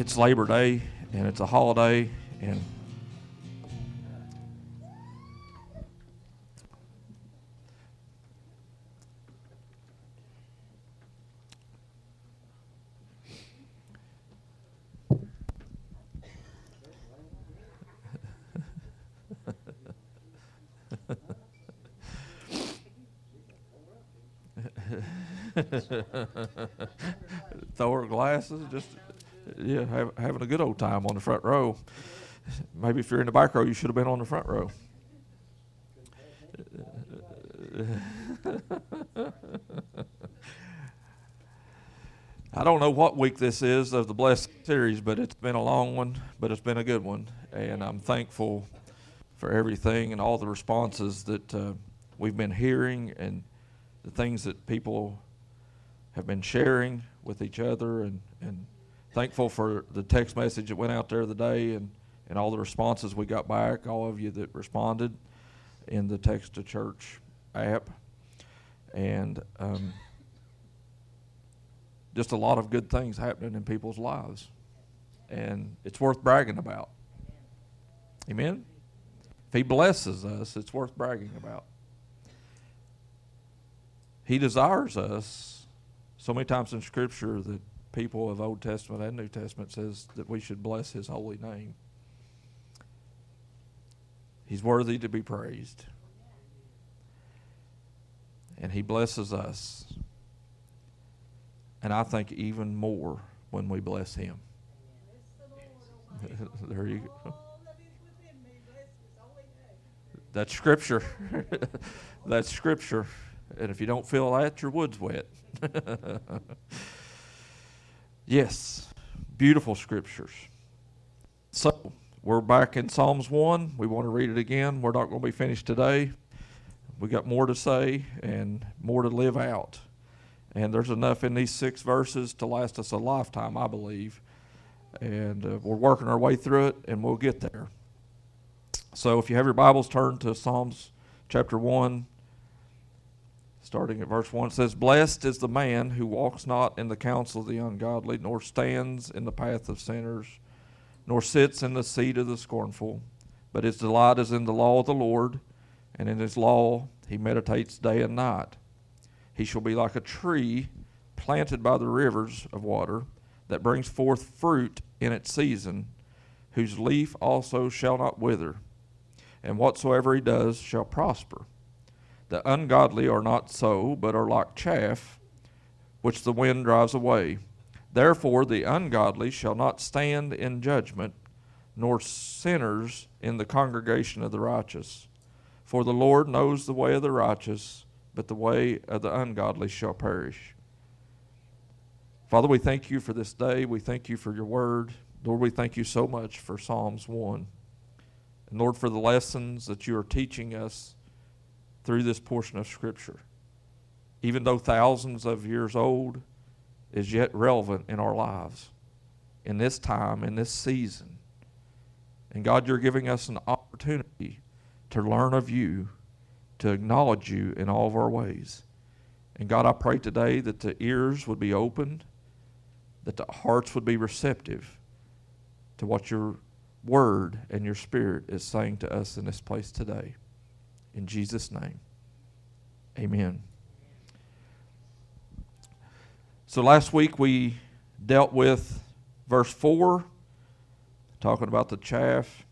it's Labor Day and it's a holiday and throw glasses, just yeah, have, having a good old time on the front row. Maybe if you're in the back row, you should have been on the front row. I don't know what week this is of the Blessed series, but it's been a long one, but it's been a good one. And I'm thankful for everything and all the responses that uh, we've been hearing and the things that people have been sharing with each other and, and thankful for the text message that went out there today and, and all the responses we got back, all of you that responded in the Text to Church app. And um, just a lot of good things happening in people's lives. And it's worth bragging about. Amen? If He blesses us, it's worth bragging about. He desires us so many times in Scripture that people of Old Testament and New Testament says that we should bless His holy name. He's worthy to be praised. And He blesses us. And I think even more when we bless Him. there you go. That's Scripture. That's Scripture. And if you don't feel that, your wood's wet. yes, beautiful scriptures. So, we're back in Psalms 1. We want to read it again. We're not going to be finished today. We got more to say and more to live out. And there's enough in these six verses to last us a lifetime, I believe. And uh, we're working our way through it, and we'll get there. So, if you have your Bibles, turn to Psalms chapter 1 starting at verse 1 says blessed is the man who walks not in the counsel of the ungodly nor stands in the path of sinners nor sits in the seat of the scornful but his delight is in the law of the lord and in his law he meditates day and night. He shall be like a tree planted by the rivers of water that brings forth fruit in its season whose leaf also shall not wither and whatsoever he does shall prosper the ungodly are not so, but are like chaff, which the wind drives away. Therefore, the ungodly shall not stand in judgment, nor sinners in the congregation of the righteous. For the Lord knows the way of the righteous, but the way of the ungodly shall perish. Father, we thank you for this day. We thank you for your word. Lord, we thank you so much for Psalms 1. And Lord, for the lessons that you are teaching us through this portion of Scripture. Even though thousands of years old, is yet relevant in our lives, in this time, in this season. And God, you're giving us an opportunity to learn of you, to acknowledge you in all of our ways. And God, I pray today that the ears would be opened, that the hearts would be receptive to what your word and your spirit is saying to us in this place today. In Jesus' name, amen. So last week we dealt with verse 4, talking about the chaff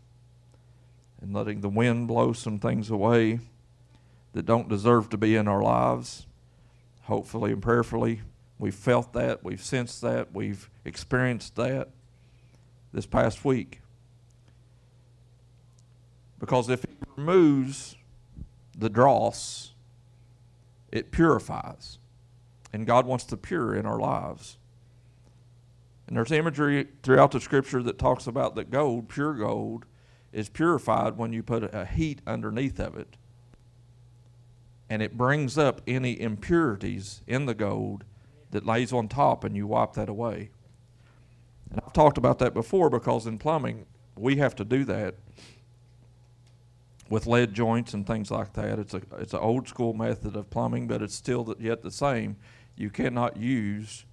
and letting the wind blow some things away that don't deserve to be in our lives. Hopefully and prayerfully, we've felt that, we've sensed that, we've experienced that this past week. Because if it removes the dross, it purifies. And God wants the pure in our lives. And there's imagery throughout the scripture that talks about that gold, pure gold, is purified when you put a heat underneath of it. And it brings up any impurities in the gold that lays on top and you wipe that away. And I've talked about that before because in plumbing, we have to do that with lead joints and things like that. It's a it's an old school method of plumbing, but it's still the, yet the same. You cannot use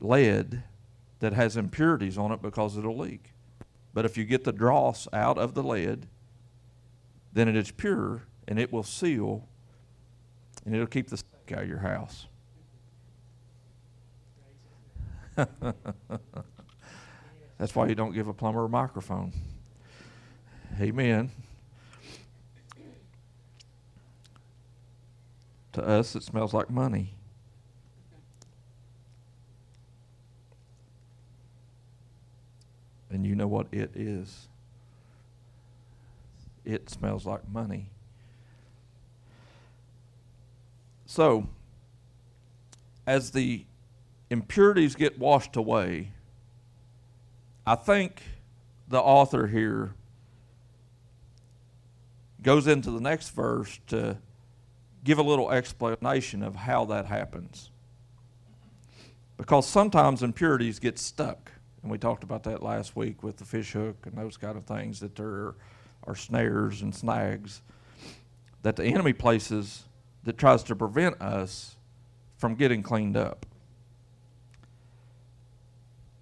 lead that has impurities on it because it'll leak. But if you get the dross out of the lead, then it is pure and it will seal and it'll keep the stink out of your house. That's why you don't give a plumber a microphone. Amen. To us, it smells like money. And you know what it is? It smells like money. So, as the impurities get washed away, I think the author here goes into the next verse to give a little explanation of how that happens. Because sometimes impurities get stuck. And we talked about that last week with the fish hook and those kind of things that there are snares and snags that the enemy places that tries to prevent us from getting cleaned up.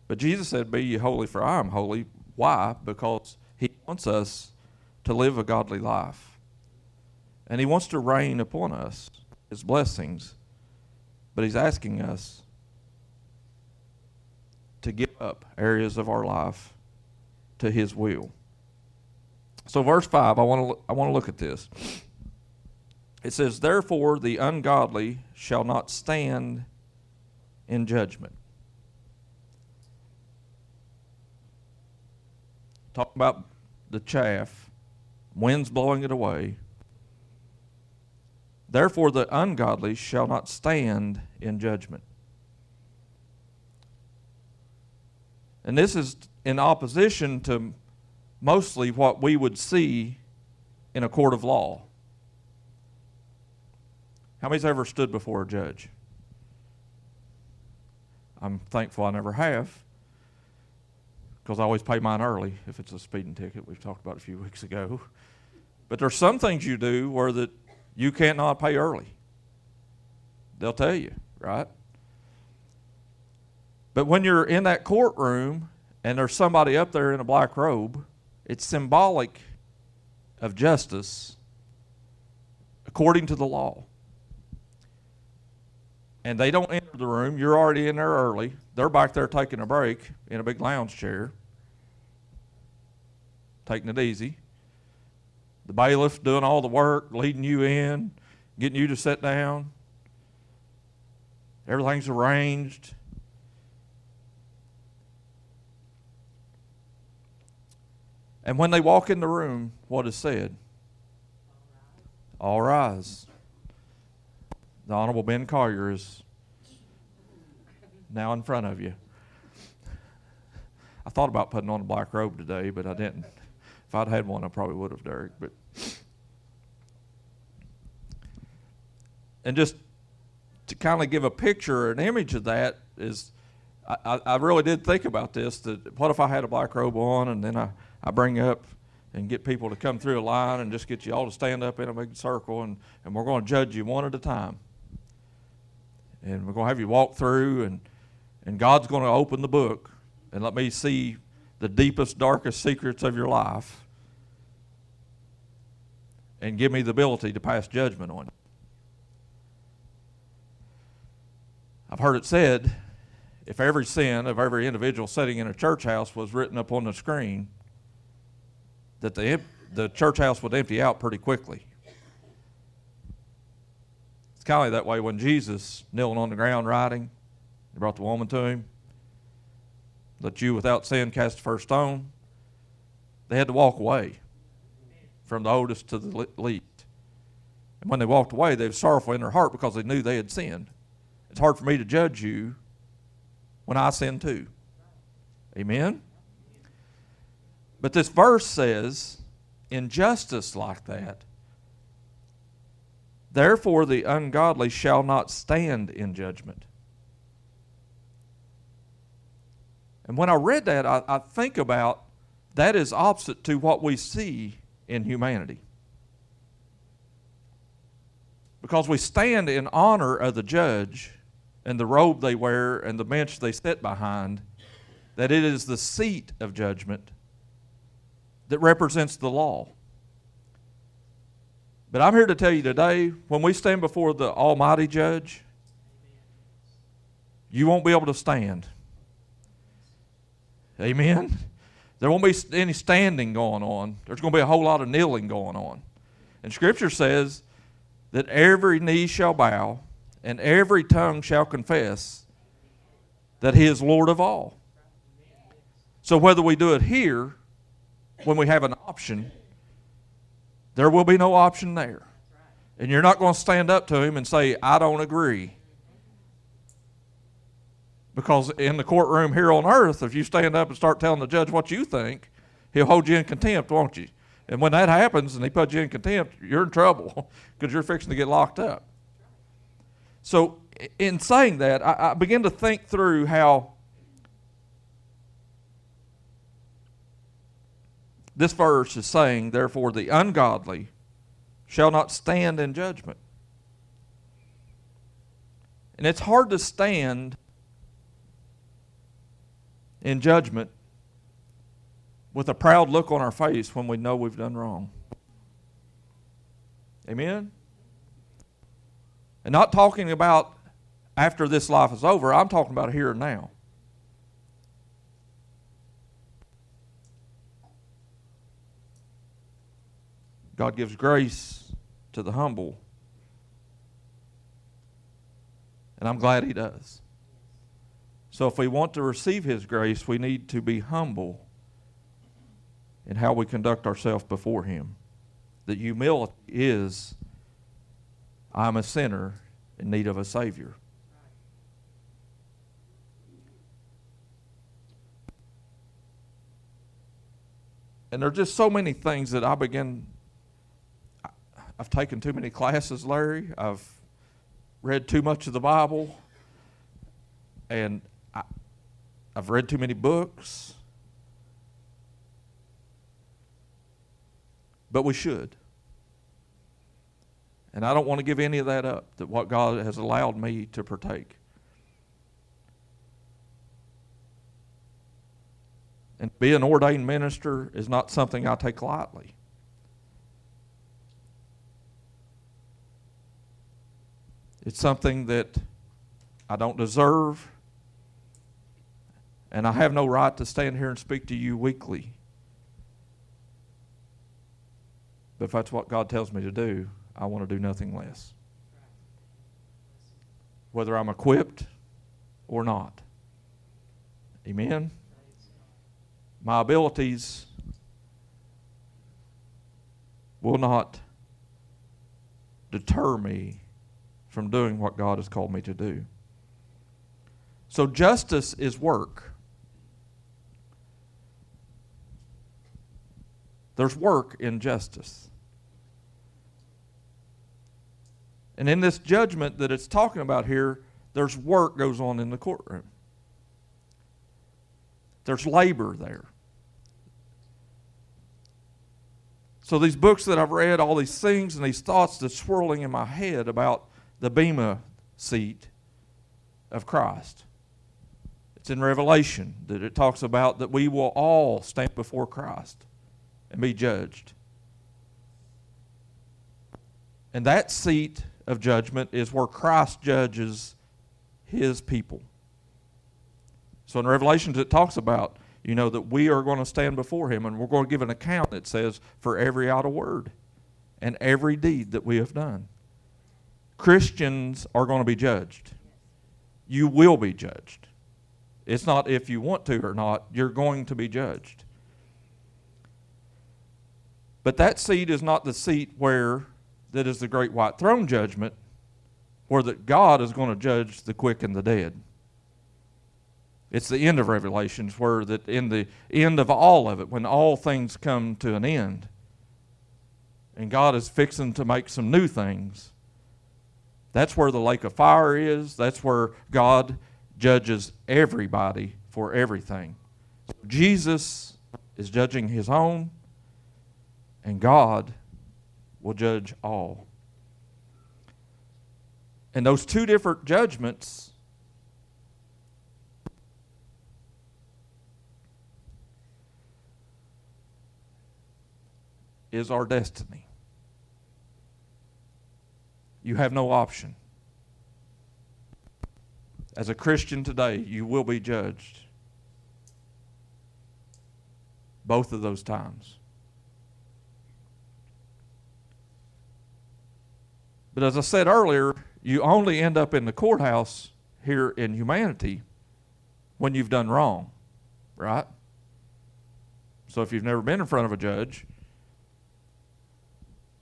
But Jesus said, Be ye holy, for I am holy. Why? Because he wants us to live a godly life. And he wants to rain upon us his blessings. But he's asking us to give up areas of our life to his will. So verse 5, I want to I want to look at this. It says, Therefore the ungodly shall not stand in judgment. Talk about the chaff, winds blowing it away. Therefore the ungodly shall not stand in judgment. And this is in opposition to mostly what we would see in a court of law. How many's ever stood before a judge? I'm thankful I never have because I always pay mine early if it's a speeding ticket. We've talked about a few weeks ago. But there's some things you do where that you can't not pay early. They'll tell you, right? But when you're in that courtroom and there's somebody up there in a black robe, it's symbolic of justice according to the law and they don't enter the room. You're already in there early. They're back there taking a break in a big lounge chair, taking it easy. The bailiff doing all the work, leading you in, getting you to sit down. Everything's arranged. And when they walk in the room, what is said? All rise. The Honorable Ben Collier is now in front of you. I thought about putting on a black robe today, but I didn't. If I'd had one, I probably would have, Derek. But and just to kind of give a picture, or an image of that is, I, I really did think about this. That what if I had a black robe on, and then I, I bring up and get people to come through a line and just get you all to stand up in a big circle, and, and we're going to judge you one at a time and we're going to have you walk through, and, and God's going to open the book and let me see the deepest, darkest secrets of your life and give me the ability to pass judgment on you. I've heard it said if every sin of every individual sitting in a church house was written up on the screen, that the, the church house would empty out pretty quickly. It's kind of that way when Jesus, kneeling on the ground writing, he brought the woman to him. Let you without sin cast the first stone. They had to walk away from the oldest to the least. And when they walked away, they were sorrowful in their heart because they knew they had sinned. It's hard for me to judge you when I sin too. Amen? But this verse says, injustice like that Therefore, the ungodly shall not stand in judgment. And when I read that, I, I, think about that is opposite to what we see in humanity. Because we stand in honor of the judge and the robe they wear and the bench they sit behind, that it is the seat of judgment that represents the law. But I'm here to tell you today when we stand before the Almighty Judge, you won't be able to stand. Amen? There won't be any standing going on. There's going to be a whole lot of kneeling going on. And Scripture says that every knee shall bow and every tongue shall confess that He is Lord of all. So whether we do it here, when we have an option, there will be no option there. And you're not going to stand up to Him and say, I don't agree. Because in the courtroom here on earth, if you stand up and start telling the judge what you think, he'll hold you in contempt, won't you? And when that happens and he puts you in contempt, you're in trouble because you're fixing to get locked up. So, in saying that, I, I begin to think through how this verse is saying, therefore, the ungodly shall not stand in judgment. And it's hard to stand in judgment with a proud look on our face when we know we've done wrong. Amen? And not talking about after this life is over, I'm talking about here and now. God gives grace to the humble. And I'm glad He does. So if we want to receive His grace, we need to be humble in how we conduct ourselves before Him. That humility is I'm a sinner in need of a Savior. And there are just so many things that I begin. I've taken too many classes, Larry. I've read too much of the Bible. And I, I've read too many books. But we should. And I don't want to give any of that up, that what God has allowed me to partake. And be an ordained minister is not something I take lightly. It's something that I don't deserve, and I have no right to stand here and speak to you weekly. But if that's what God tells me to do, I want to do nothing less. Whether I'm equipped or not. Amen? My abilities will not deter me from doing what God has called me to do. So, justice is work. There's work in justice. And in this judgment that it's talking about here, there's work goes on in the courtroom. There's labor there. So these books that I've read, all these things and these thoughts that's swirling in my head about the Bema seat of Christ. It's in Revelation that it talks about that we will all stand before Christ and be judged. And that seat of judgment is where Christ judges his people. So in Revelations, it talks about, you know, that we are going to stand before him and we're going to give an account, it says, for every idle word and every deed that we have done. Christians are going to be judged. You will be judged. It's not if you want to or not, you're going to be judged. But that seat is not the seat where that is the great white throne judgment, where that God is going to judge the quick and the dead. It's the end of Revelations, where that in the end of all of it, when all things come to an end, and God is fixing to make some new things. That's where the lake of fire is. That's where God judges everybody for everything. Jesus is judging his own, and God will judge all. And those two different judgments is our destiny. You have no option. As a Christian today, you will be judged both of those times. But as I said earlier, you only end up in the courthouse here in humanity when you've done wrong, right? So if you've never been in front of a judge,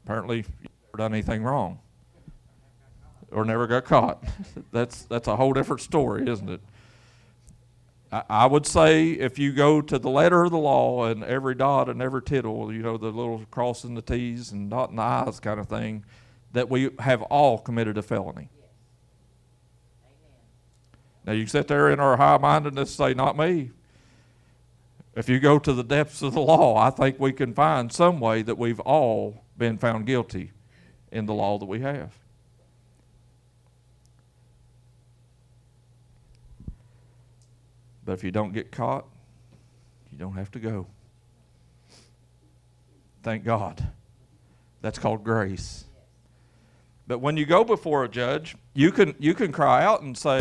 apparently you've never done anything wrong or never got caught. that's that's a whole different story, isn't it? I, would say if you go to the letter of the law and every dot and every tittle, you know, the little crossing the T's and dotting the I's kind of thing, that we have all committed a felony. Now you sit there in our high mindedness and say, Not me. If you go to the depths of the law, I think we can find some way that we've all been found guilty in the law that we have. But if you don't get caught, you don't have to go. Thank God. That's called grace. But when you go before a judge, you can you can cry out and say,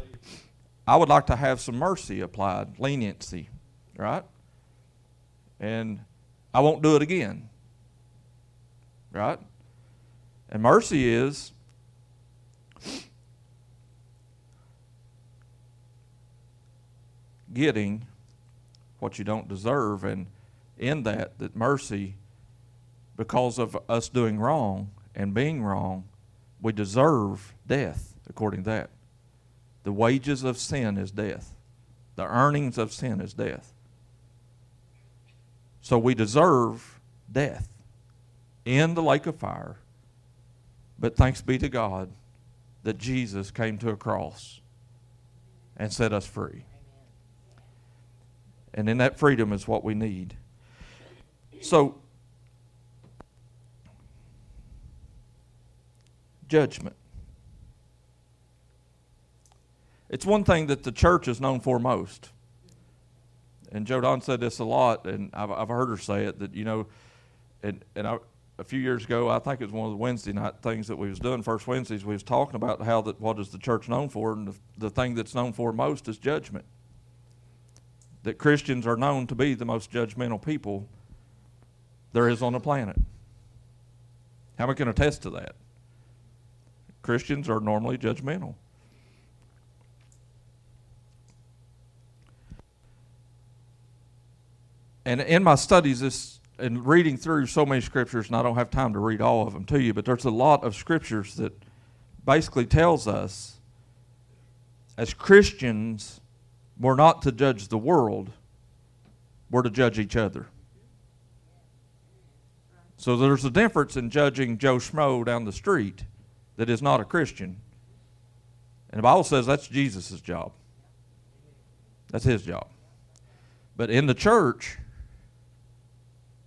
I would like to have some mercy applied, leniency, right? And I won't do it again. Right? And mercy is getting what you don't deserve and in that that mercy because of us doing wrong and being wrong we deserve death according to that. The wages of sin is death. The earnings of sin is death. So we deserve death in the lake of fire. But thanks be to god that jesus came to a cross and set us free. And in that freedom is what we need. So, judgment. It's one thing that the church is known for most. And Joe Don said this a lot, and I've, I've heard her say it that, you know, and, and I, a few years ago, I think it was one of the Wednesday night things that we was doing, first Wednesdays, we was talking about how that what is the church known for, and the, the thing that's known for most is judgment that Christians are known to be the most judgmental people there is on the planet. How many can attest to that? Christians are normally judgmental. And in my studies, this and reading through so many scriptures, and I don't have time to read all of them to you, but there's a lot of scriptures that basically tells us as Christians we're not to judge the world, we're to judge each other. So there's a difference in judging Joe Schmo down the street that is not a Christian. And the Bible says that's Jesus' job. That's his job. But in the church,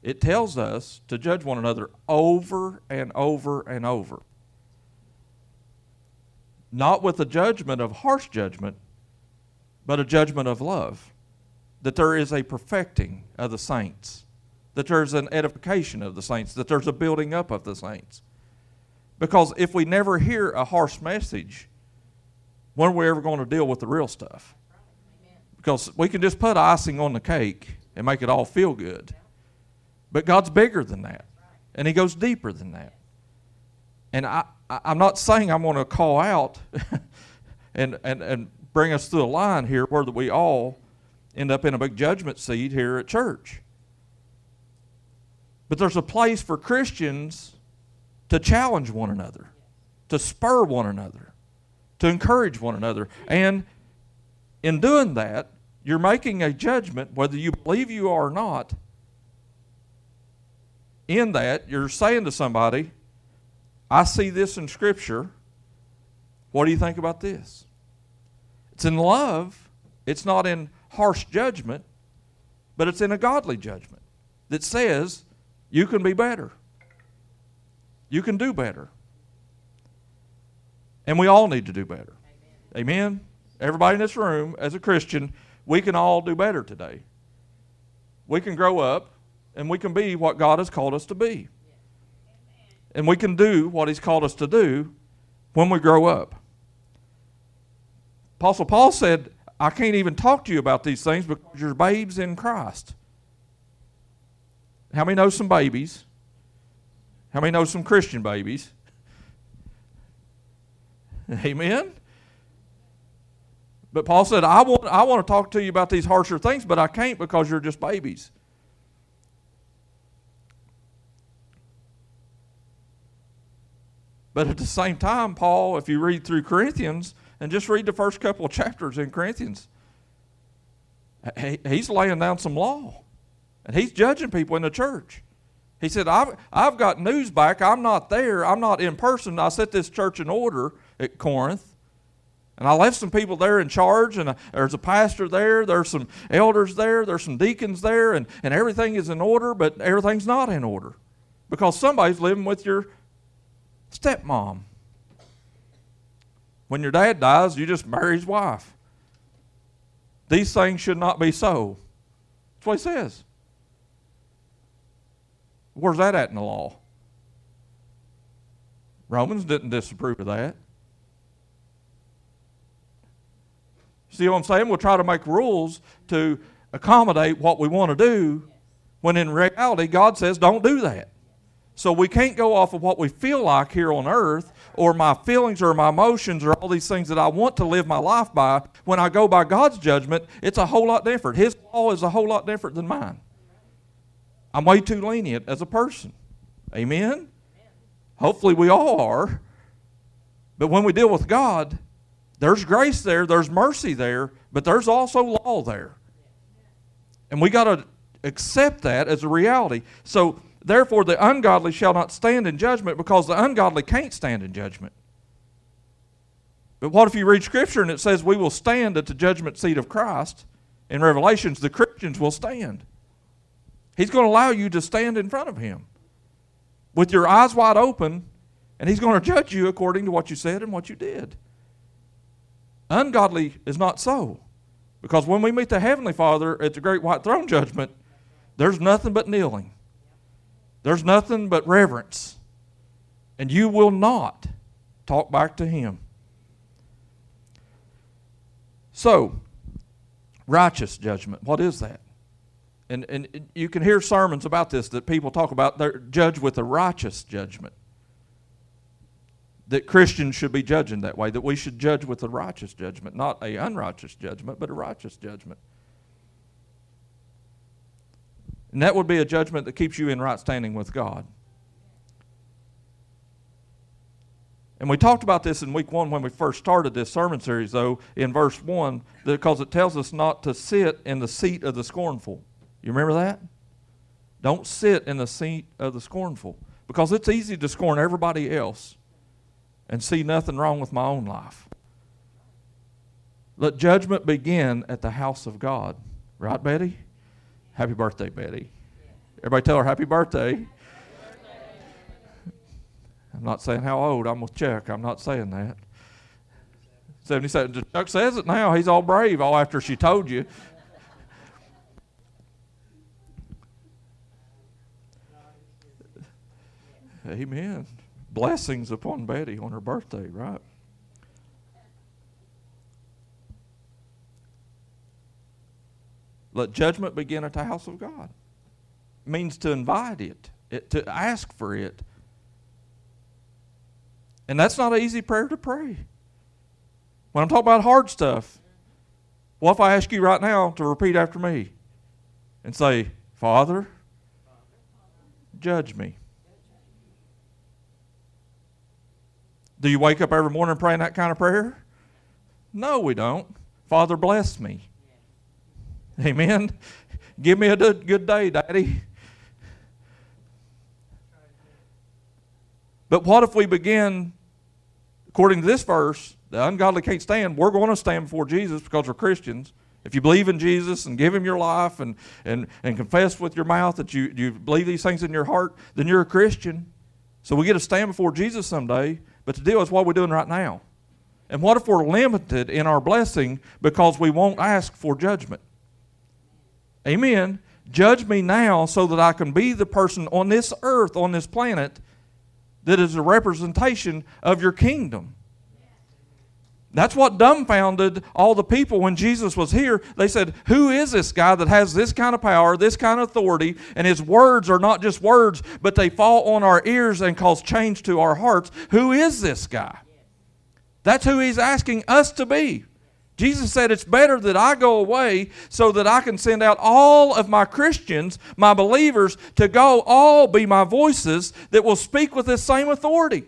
it tells us to judge one another over and over and over. Not with a judgment of harsh judgment, but a judgment of love. That there is a perfecting of the saints, that there's an edification of the saints, that there's a building up of the saints. Because if we never hear a harsh message, when are we ever going to deal with the real stuff? Because we can just put icing on the cake and make it all feel good. But God's bigger than that, and He goes deeper than that. And I, I'm not saying I'm going to call out and, and, and bring us through a line here where we all end up in a big judgment seat here at church. But there's a place for Christians to challenge one another, to spur one another, to encourage one another. And in doing that, you're making a judgment, whether you believe you are or not. In that, you're saying to somebody, I see this in Scripture. What do you think about this? It's in love, it's not in harsh judgment, but it's in a godly judgment that says you can be better. You can do better. And we all need to do better. Amen. Amen. Everybody in this room, as a Christian, we can all do better today. We can grow up and we can be what God has called us to be. and we can do what He's called us to do when we grow up. Apostle Paul said, I can't even talk to you about these things because you're babes in Christ. How many know some babies? How many know some Christian babies? Amen? But Paul said, I want, I want to talk to you about these harsher things, but I can't because you're just babies. But at the same time, Paul, if you read through Corinthians and just read the first couple of chapters in Corinthians, he's laying down some law. And he's judging people in the church. He said, I've, I've got news back. I'm not there. I'm not in person. I set this church in order at Corinth. And I left some people there in charge, and uh, there's a pastor there, there's some elders there, there's some deacons there, and, and everything is in order, but everything's not in order. Because somebody's living with your stepmom. When your dad dies, you just marry his wife. These things should not be so. That's what he says. Where's that at in the law? Romans didn't disapprove of that. See what I'm saying? We'll try to make rules to accommodate what we want to do, when in reality, God says, don't do that. So we can't go off of what we feel like here on earth or my feelings or my emotions or all these things that I want to live my life by. When I go by God's judgment, it's a whole lot different. His law is a whole lot different than mine. I'm way too lenient as a person. Amen? Hopefully we all are. But when we deal with God, there's grace there, there's mercy there, but there's also law there. And we got to accept that as a reality. So Therefore, the ungodly shall not stand in judgment because the ungodly can't stand in judgment. But what if you read Scripture and it says we will stand at the judgment seat of Christ? In Revelations, the Christians will stand. He's going to allow you to stand in front of Him with your eyes wide open, and He's going to judge you according to what you said and what you did. Ungodly is not so. Because when we meet the Heavenly Father at the great white throne judgment, there's nothing but kneeling. There's nothing but reverence. And you will not talk back to him. So, righteous judgment. What is that? And, and you can hear sermons about this that people talk about they're judged with a righteous judgment. That Christians should be judging that way, that we should judge with a righteous judgment, not a unrighteous judgment, but a righteous judgment. And that would be a judgment that keeps you in right standing with God. And we talked about this in week one when we first started this sermon series, though, in verse one, because it tells us not to sit in the seat of the scornful. You remember that? Don't sit in the seat of the scornful. Because it's easy to scorn everybody else and see nothing wrong with my own life. Let judgment begin at the house of God. Right, Betty? Happy birthday, Betty. Everybody tell her happy birthday. I'm not saying how old. I'm with Chuck. I'm not saying that. 77. Chuck says it now. He's all brave, all after she told you. Amen. Blessings upon Betty on her birthday, right? Let judgment begin at the house of God. Means to invite it, it, to ask for it. And that's not an easy prayer to pray. When I'm talking about hard stuff, what if I ask you right now to repeat after me and say, Father, judge me? Do you wake up every morning praying that kind of prayer? No, we don't. Father, bless me. Amen. Give me a good day, Daddy. But what if we begin, according to this verse, the ungodly can't stand. We're going to stand before Jesus because we're Christians. If you believe in Jesus and give him your life and, and, and confess with your mouth that you, you believe these things in your heart, then you're a Christian. So we get to stand before Jesus someday. But the deal is what we're doing right now. And what if we're limited in our blessing because we won't ask for judgment? Amen. Judge me now so that I can be the person on this earth, on this planet, that is a representation of your kingdom. That's what dumbfounded all the people when Jesus was here. They said, Who is this guy that has this kind of power, this kind of authority, and his words are not just words, but they fall on our ears and cause change to our hearts? Who is this guy? That's who he's asking us to be. Jesus said, It's better that I go away so that I can send out all of my Christians, my believers, to go all be my voices that will speak with this same authority.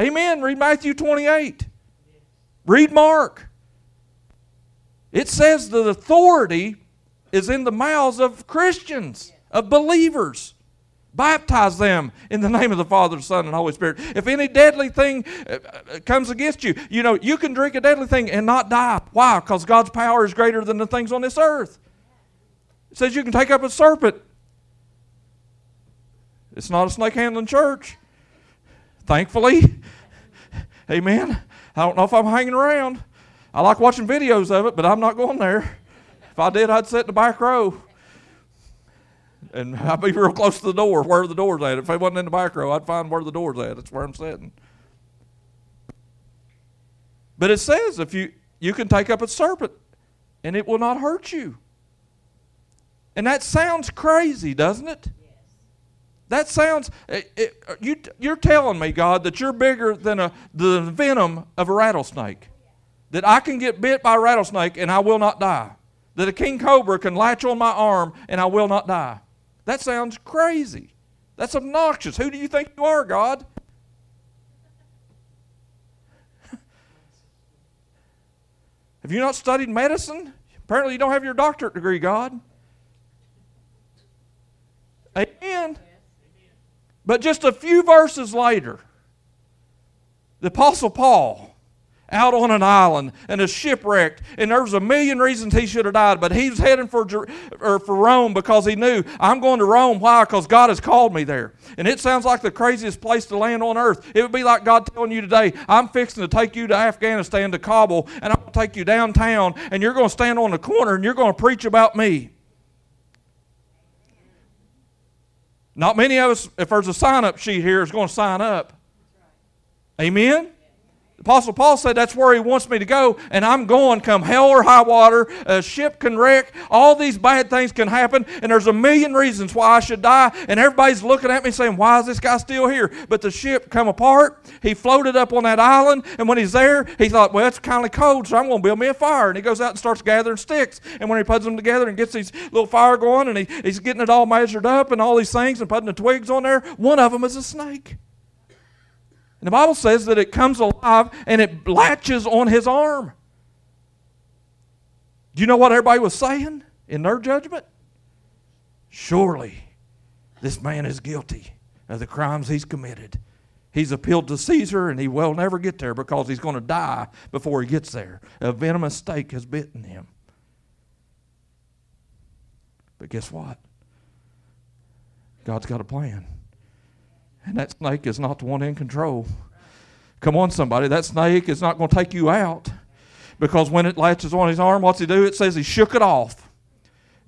Amen. Read Matthew 28. Read Mark. It says the authority is in the mouths of Christians, of believers. Baptize them in the name of the Father, Son, and Holy Spirit. If any deadly thing uh, uh, comes against you, you know, you can drink a deadly thing and not die. Why? Because God's power is greater than the things on this earth. It says you can take up a serpent. It's not a snake handling church. Thankfully. Amen. I don't know if I'm hanging around. I like watching videos of it, but I'm not going there. If I did, I'd sit in the back row. And I'd be real close to the door, where the door's at. If I wasn't in the back row, I'd find where the door's at. That's where I'm sitting. But it says if you you can take up a serpent and it will not hurt you. And that sounds crazy, doesn't it? That sounds, it, it, you, you're telling me, God, that you're bigger than a, the venom of a rattlesnake. That I can get bit by a rattlesnake and I will not die. That a king cobra can latch on my arm and I will not die. That sounds crazy. That's obnoxious. Who do you think you are, God? have you not studied medicine? Apparently, you don't have your doctorate degree, God. Amen. But just a few verses later, the Apostle Paul, out on an island and is shipwrecked, and there's a million reasons he should have died, but he was heading for, or for Rome because he knew, I'm going to Rome. Why? Because God has called me there. And it sounds like the craziest place to land on earth. It would be like God telling you today, I'm fixing to take you to Afghanistan, to Kabul, and I'm going to take you downtown, and you're going to stand on the corner and you're going to preach about me. Not many of us, if there's a sign up sheet here, is going to sign up. Amen? Apostle Paul said that's where he wants me to go, and I'm going come hell or high water. A ship can wreck. All these bad things can happen, and there's a million reasons why I should die. And everybody's looking at me saying, Why is this guy still here? But the ship come apart. He floated up on that island, and when he's there, he thought, Well, it's kind of cold, so I'm going to build me a fire. And he goes out and starts gathering sticks. And when he puts them together and gets these little fire going, and he, he's getting it all measured up and all these things and putting the twigs on there, one of them is a snake. And the Bible says that it comes alive and it latches on his arm. Do you know what everybody was saying in their judgment? Surely this man is guilty of the crimes he's committed. He's appealed to Caesar and he will never get there because he's going to die before he gets there. A venomous snake has bitten him. But guess what? God's got a plan. And that snake is not the one in control. Come on, somebody. That snake is not going to take you out. Because when it latches on his arm, what's he do? It says he shook it off.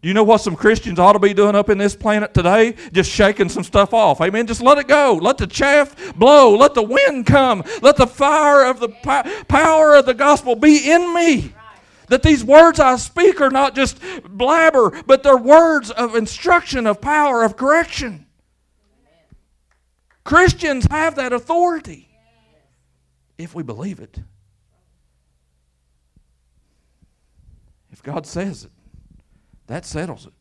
Do you know what some Christians ought to be doing up in this planet today? Just shaking some stuff off. Amen. Just let it go. Let the chaff blow. Let the wind come. Let the fire of the power of the gospel be in me. That these words I speak are not just blabber, but they're words of instruction, of power, of correction. Christians have that authority if we believe it. If God says it, that settles it.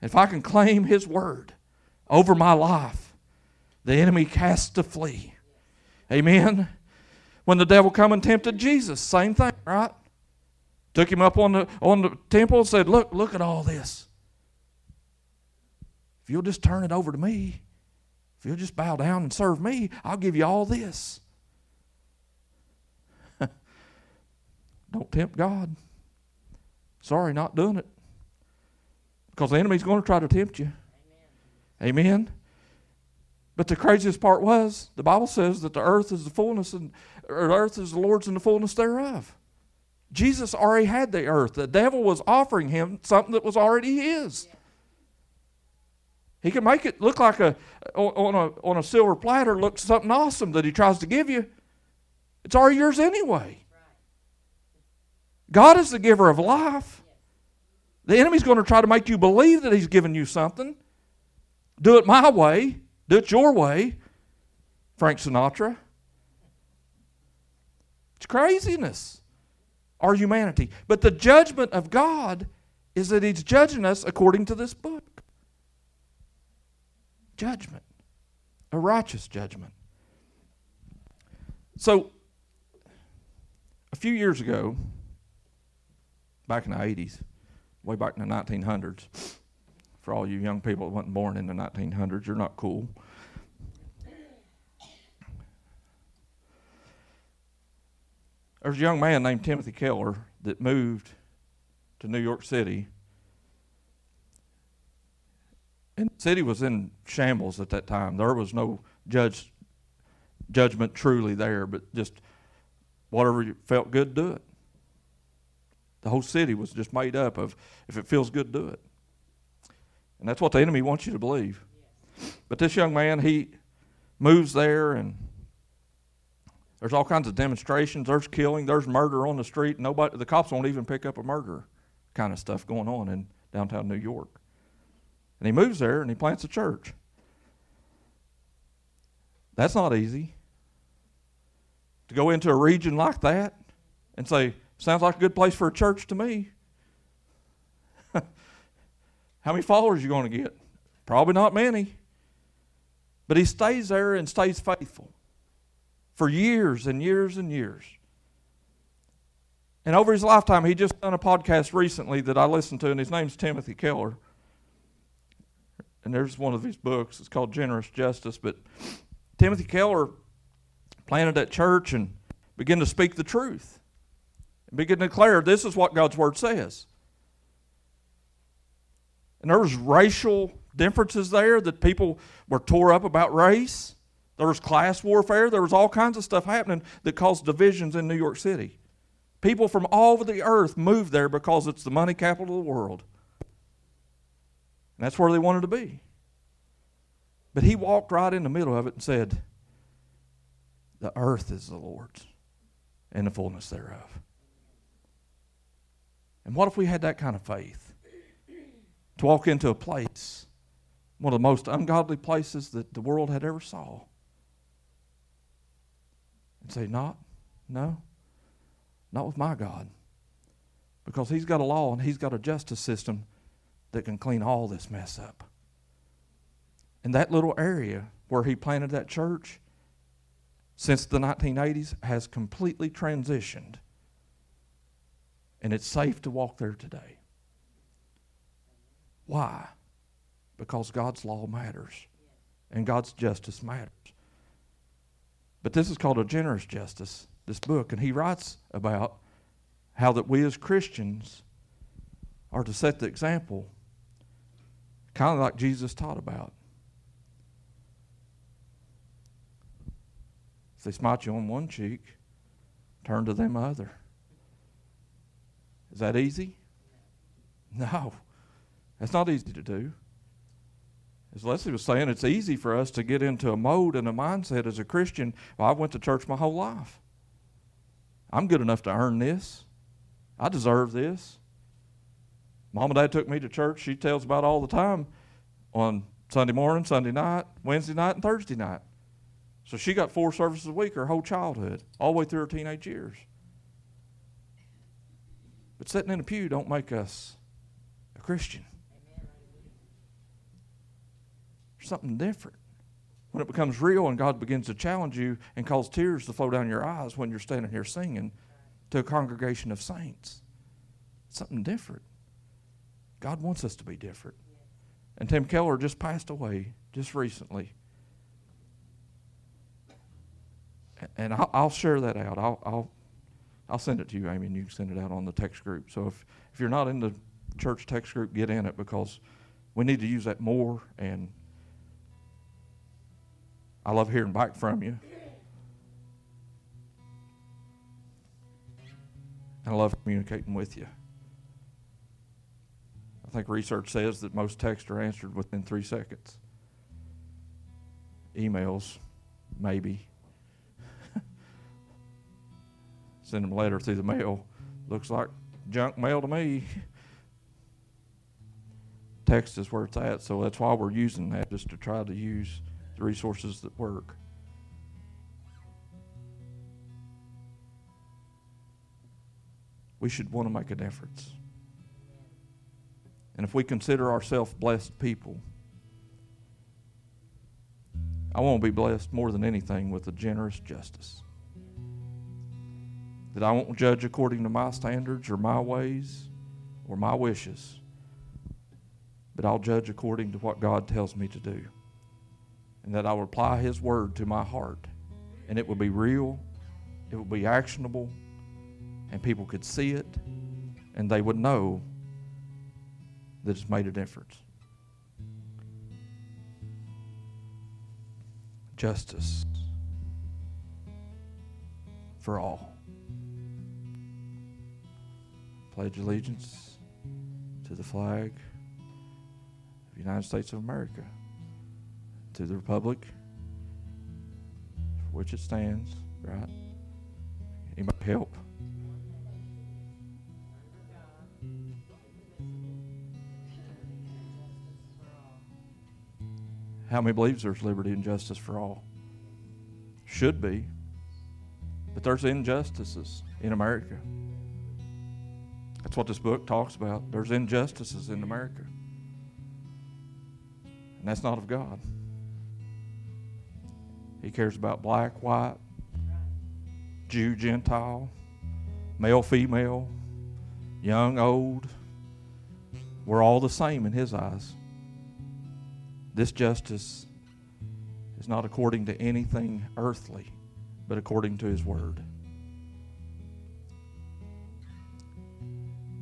If I can claim His word over my life, the enemy casts to flee. Amen. When the devil come and tempted Jesus, same thing, right? Took him up on the on the temple and said, Look, look at all this. If you'll just turn it over to me, if you'll just bow down and serve me, I'll give you all this. Don't tempt God. Sorry, not doing it. Because the enemy's going to try to tempt you. Amen. Amen. But the craziest part was the Bible says that the earth is the fullness and earth is the Lord's and the fullness thereof. Jesus already had the earth. The devil was offering him something that was already his. He can make it look like a on a on a silver platter look something awesome that he tries to give you. It's all yours anyway. God is the giver of life. The enemy's going to try to make you believe that he's giving you something. Do it my way. Do it your way. Frank Sinatra. It's craziness. Our humanity. But the judgment of God is that He's judging us according to this book. Judgment. A righteous judgment. So, a few years ago, back in the 80s, way back in the 1900s, for all you young people that wasn't born in the 1900s, you're not cool. There's a young man named Timothy Keller that moved to New York City. And the city was in shambles at that time. There was no judge judgment truly there, but just whatever felt good, do it. The whole city was just made up of if it feels good, do it. And that's what the enemy wants you to believe. But this young man, he moves there and there's all kinds of demonstrations. There's killing. There's murder on the street. Nobody, the cops won't even pick up a murder kind of stuff going on in downtown New York. And he moves there and he plants a church. That's not easy. To go into a region like that and say, sounds like a good place for a church to me. How many followers are you going to get? Probably not many. But he stays there and stays faithful for years and years and years. And over his lifetime, he just done a podcast recently that I listened to, and his name's Timothy Keller. And there's one of his books. It's called Generous Justice. But Timothy Keller planted that church and began to speak the truth. And began to declare this is what God's Word says. And there was racial differences there that people were tore up about race. There was class warfare. There was all kinds of stuff happening that caused divisions in New York City. People from all over the earth moved there because it's the money capital of the world. That's where they wanted to be. But he walked right in the middle of it and said, The earth is the Lord's and the fullness thereof. And what if we had that kind of faith? To walk into a place, one of the most ungodly places that the world had ever saw, and say, Not, no, not with my God. Because He's got a law and He's got a justice system that can clean all this mess up. And that little area where He planted that church since the 1980s has completely transitioned. And it's safe to walk there today. Why? Because God's law matters and God's justice matters. But this is called a generous justice, this book. And he writes about how that we as Christians are to set the example, kind of like Jesus taught about. If they smite you on one cheek, turn to them other. Is that easy? No. That's not easy to do. As Leslie was saying, it's easy for us to get into a mode and a mindset as a Christian. Well, I went to church my whole life. I'm good enough to earn this. I deserve this. Mom and Dad took me to church. She tells about all the time on Sunday morning, Sunday night, Wednesday night, and Thursday night. So she got four services a week her whole childhood, all the way through her teenage years. But sitting in a pew don't make us a Christian. something different. When it becomes real and God begins to challenge you and cause tears to flow down your eyes when you're standing here singing to a congregation of saints. Something different. God wants us to be different. And Tim Keller just passed away just recently. And I'll, I'll share that out. I'll, I'll, I'll send it to you, Amy, and you can send it out on the text group. So if, if you're not in the church text group, get in it because we need to use that more and I love hearing back from you. I love communicating with you. I think research says that most texts are answered within three seconds. Emails, maybe. Send them a letter through the mail. Looks like junk mail to me. Text is where it's at, so that's why we're using that, just to try to use the resources that work. We should want to make a difference. And if we consider ourselves blessed people, I want to be blessed more than anything with a generous justice. That I won't judge according to my standards or my ways or my wishes, but I'll judge according to what God tells me to do. And that I will apply His word to my heart. And it will be real, it will be actionable, and people could see it, and they would know that it's made a difference. Justice for all. Pledge allegiance to the flag of the United States of America, to the republic for which it stands, right? Anybody help? How many believes there's liberty and justice for all? Should be. But there's injustices in America. That's what this book talks about. There's injustices in America. And that's not of God. He cares about black, white, Jew, Gentile, male, female, young, old. We're all the same in His eyes. This justice is not according to anything earthly, but according to His Word.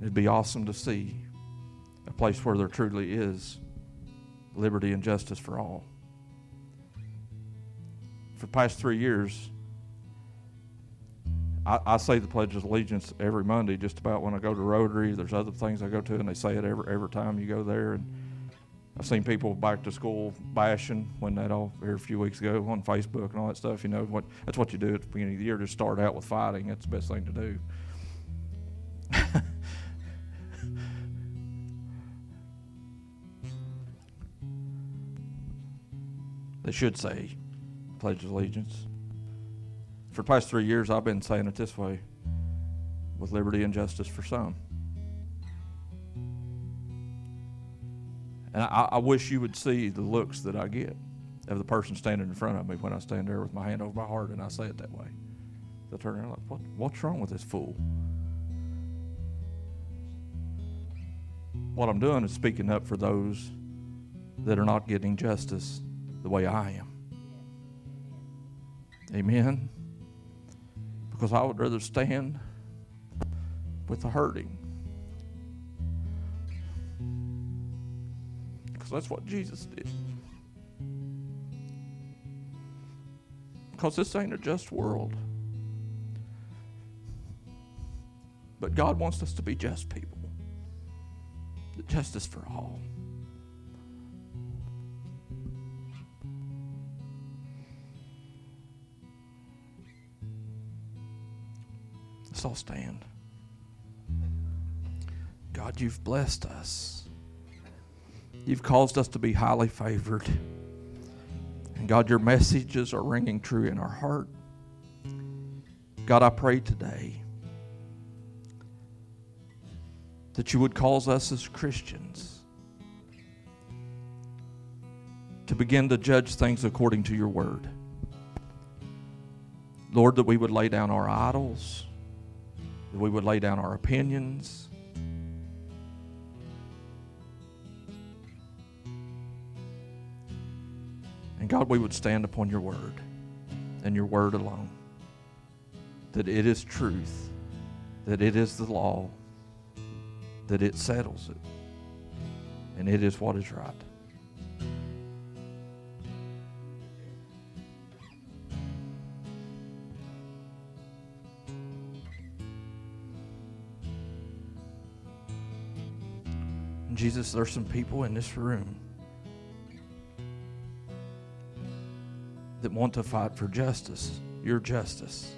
It'd be awesome to see a place where there truly is liberty and justice for all. For the past three years, I, I, say the Pledge of Allegiance every Monday, just about when I go to Rotary. There's other things I go to, and they say it every every time you go there. And I've seen people back to school bashing when that all here a few weeks ago on Facebook and all that stuff. You know what? That's what you do at the beginning of the year. Just start out with fighting. That's the best thing to do. they should say Pledge of Allegiance. For the past three years, I've been saying it this way with liberty and justice for some. And I, I, wish you would see the looks that I get of the person standing in front of me when I stand there with my hand over my heart and I say it that way. They'll turn around like, what, what's wrong with this fool? What I'm doing is speaking up for those that are not getting justice the way I am. Amen. Because I would rather stand with the hurting Because that's what Jesus did. Because this ain't a just world. But God wants us to be just people. Justice for all. Let's all stand. God, you've blessed us. You've caused us to be highly favored. And God, your messages are ringing true in our heart. God, I pray today that you would cause us as Christians to begin to judge things according to your word. Lord, that we would lay down our idols, that we would lay down our opinions, God, we would stand upon your word and your word alone. That it is truth, that it is the law, that it settles it, and it is what is right. Jesus, there's some people in this room that want to fight for justice, your justice,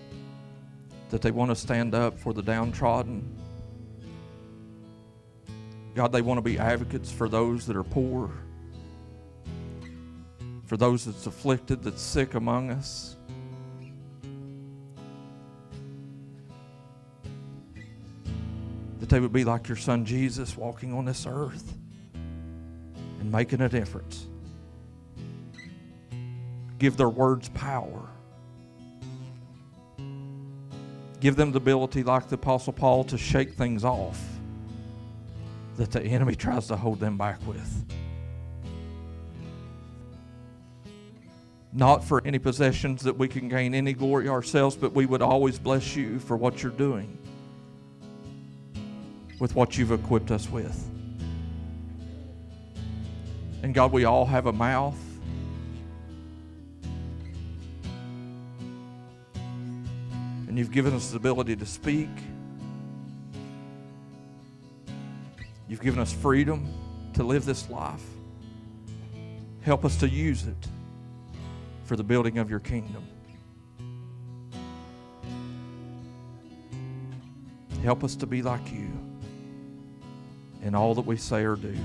that they want to stand up for the downtrodden. God, they want to be advocates for those that are poor, for those that's afflicted, that's sick among us. That they would be like your son Jesus walking on this earth and making a difference give their words power. Give them the ability, like the Apostle Paul, to shake things off that the enemy tries to hold them back with. Not for any possessions that we can gain any glory ourselves, but we would always bless you for what you're doing with what you've equipped us with. And God, we all have a mouth. And you've given us the ability to speak. You've given us freedom to live this life. Help us to use it for the building of your kingdom. Help us to be like you in all that we say or do. In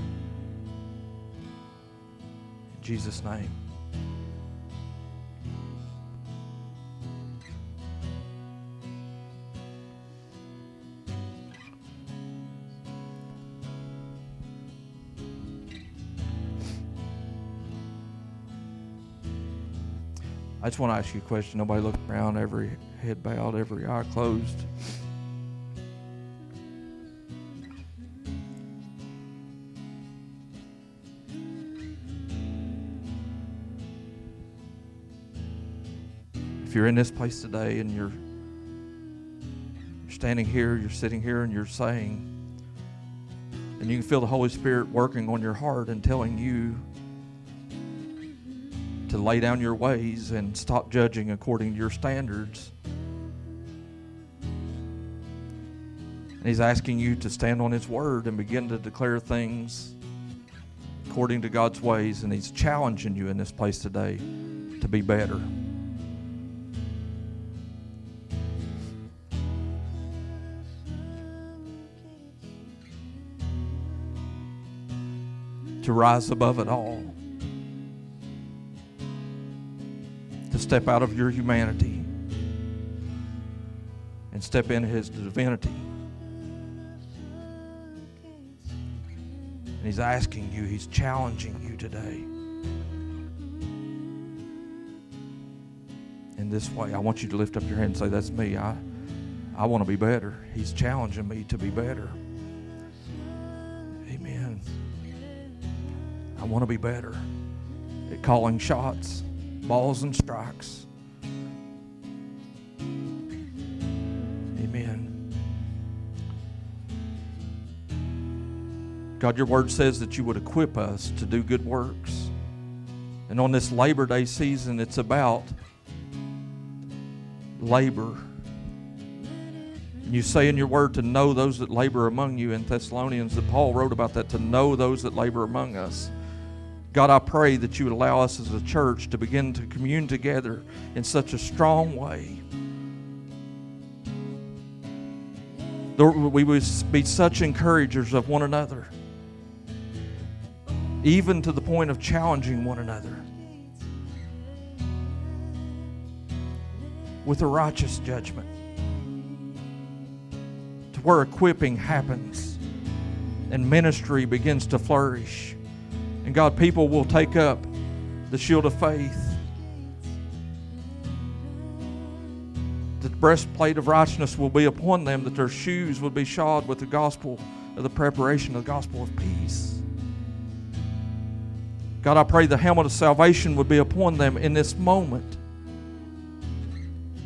Jesus' name. I just want to ask you a question. Nobody looked around, every head bowed, every eye closed. If you're in this place today and you're, standing here, you're sitting here, and you're saying, and you can feel the Holy Spirit working on your heart and telling you to lay down your ways and stop judging according to your standards. And He's asking you to stand on His word and begin to declare things according to God's ways. And He's challenging you in this place today to be better. To rise above it all. To step out of your humanity and step into his divinity. And he's asking you, he's challenging you today. In this way, I want you to lift up your hand and say, That's me. I, I want to be better. He's challenging me to be better. Amen. I want to be better at calling shots balls and strikes. Amen. God, your word says that you would equip us to do good works. And on this Labor Day season, it's about labor. You say in your word to know those that labor among you in Thessalonians that Paul wrote about that, to know those that labor among us. God, I pray that you would allow us as a church to begin to commune together in such a strong way. We would be such encouragers of one another, even to the point of challenging one another with a righteous judgment, to where equipping happens and ministry begins to flourish and God, people will take up the shield of faith, the breastplate of righteousness will be upon them, that their shoes will be shod with the gospel of the preparation of the gospel of peace. God, I pray the helmet of salvation would be upon them in this moment.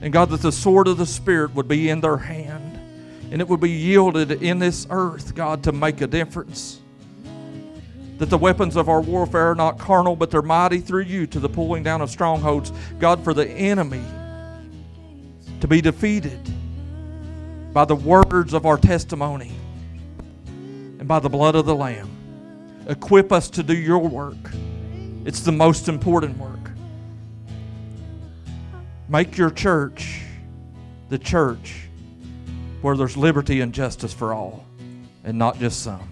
And God, that the sword of the Spirit would be in their hand and it would be yielded in this earth, God, to make a difference that the weapons of our warfare are not carnal, but they're mighty through you to the pulling down of strongholds. God, for the enemy to be defeated by the words of our testimony and by the blood of the Lamb. Equip us to do your work. It's the most important work. Make your church the church where there's liberty and justice for all and not just some.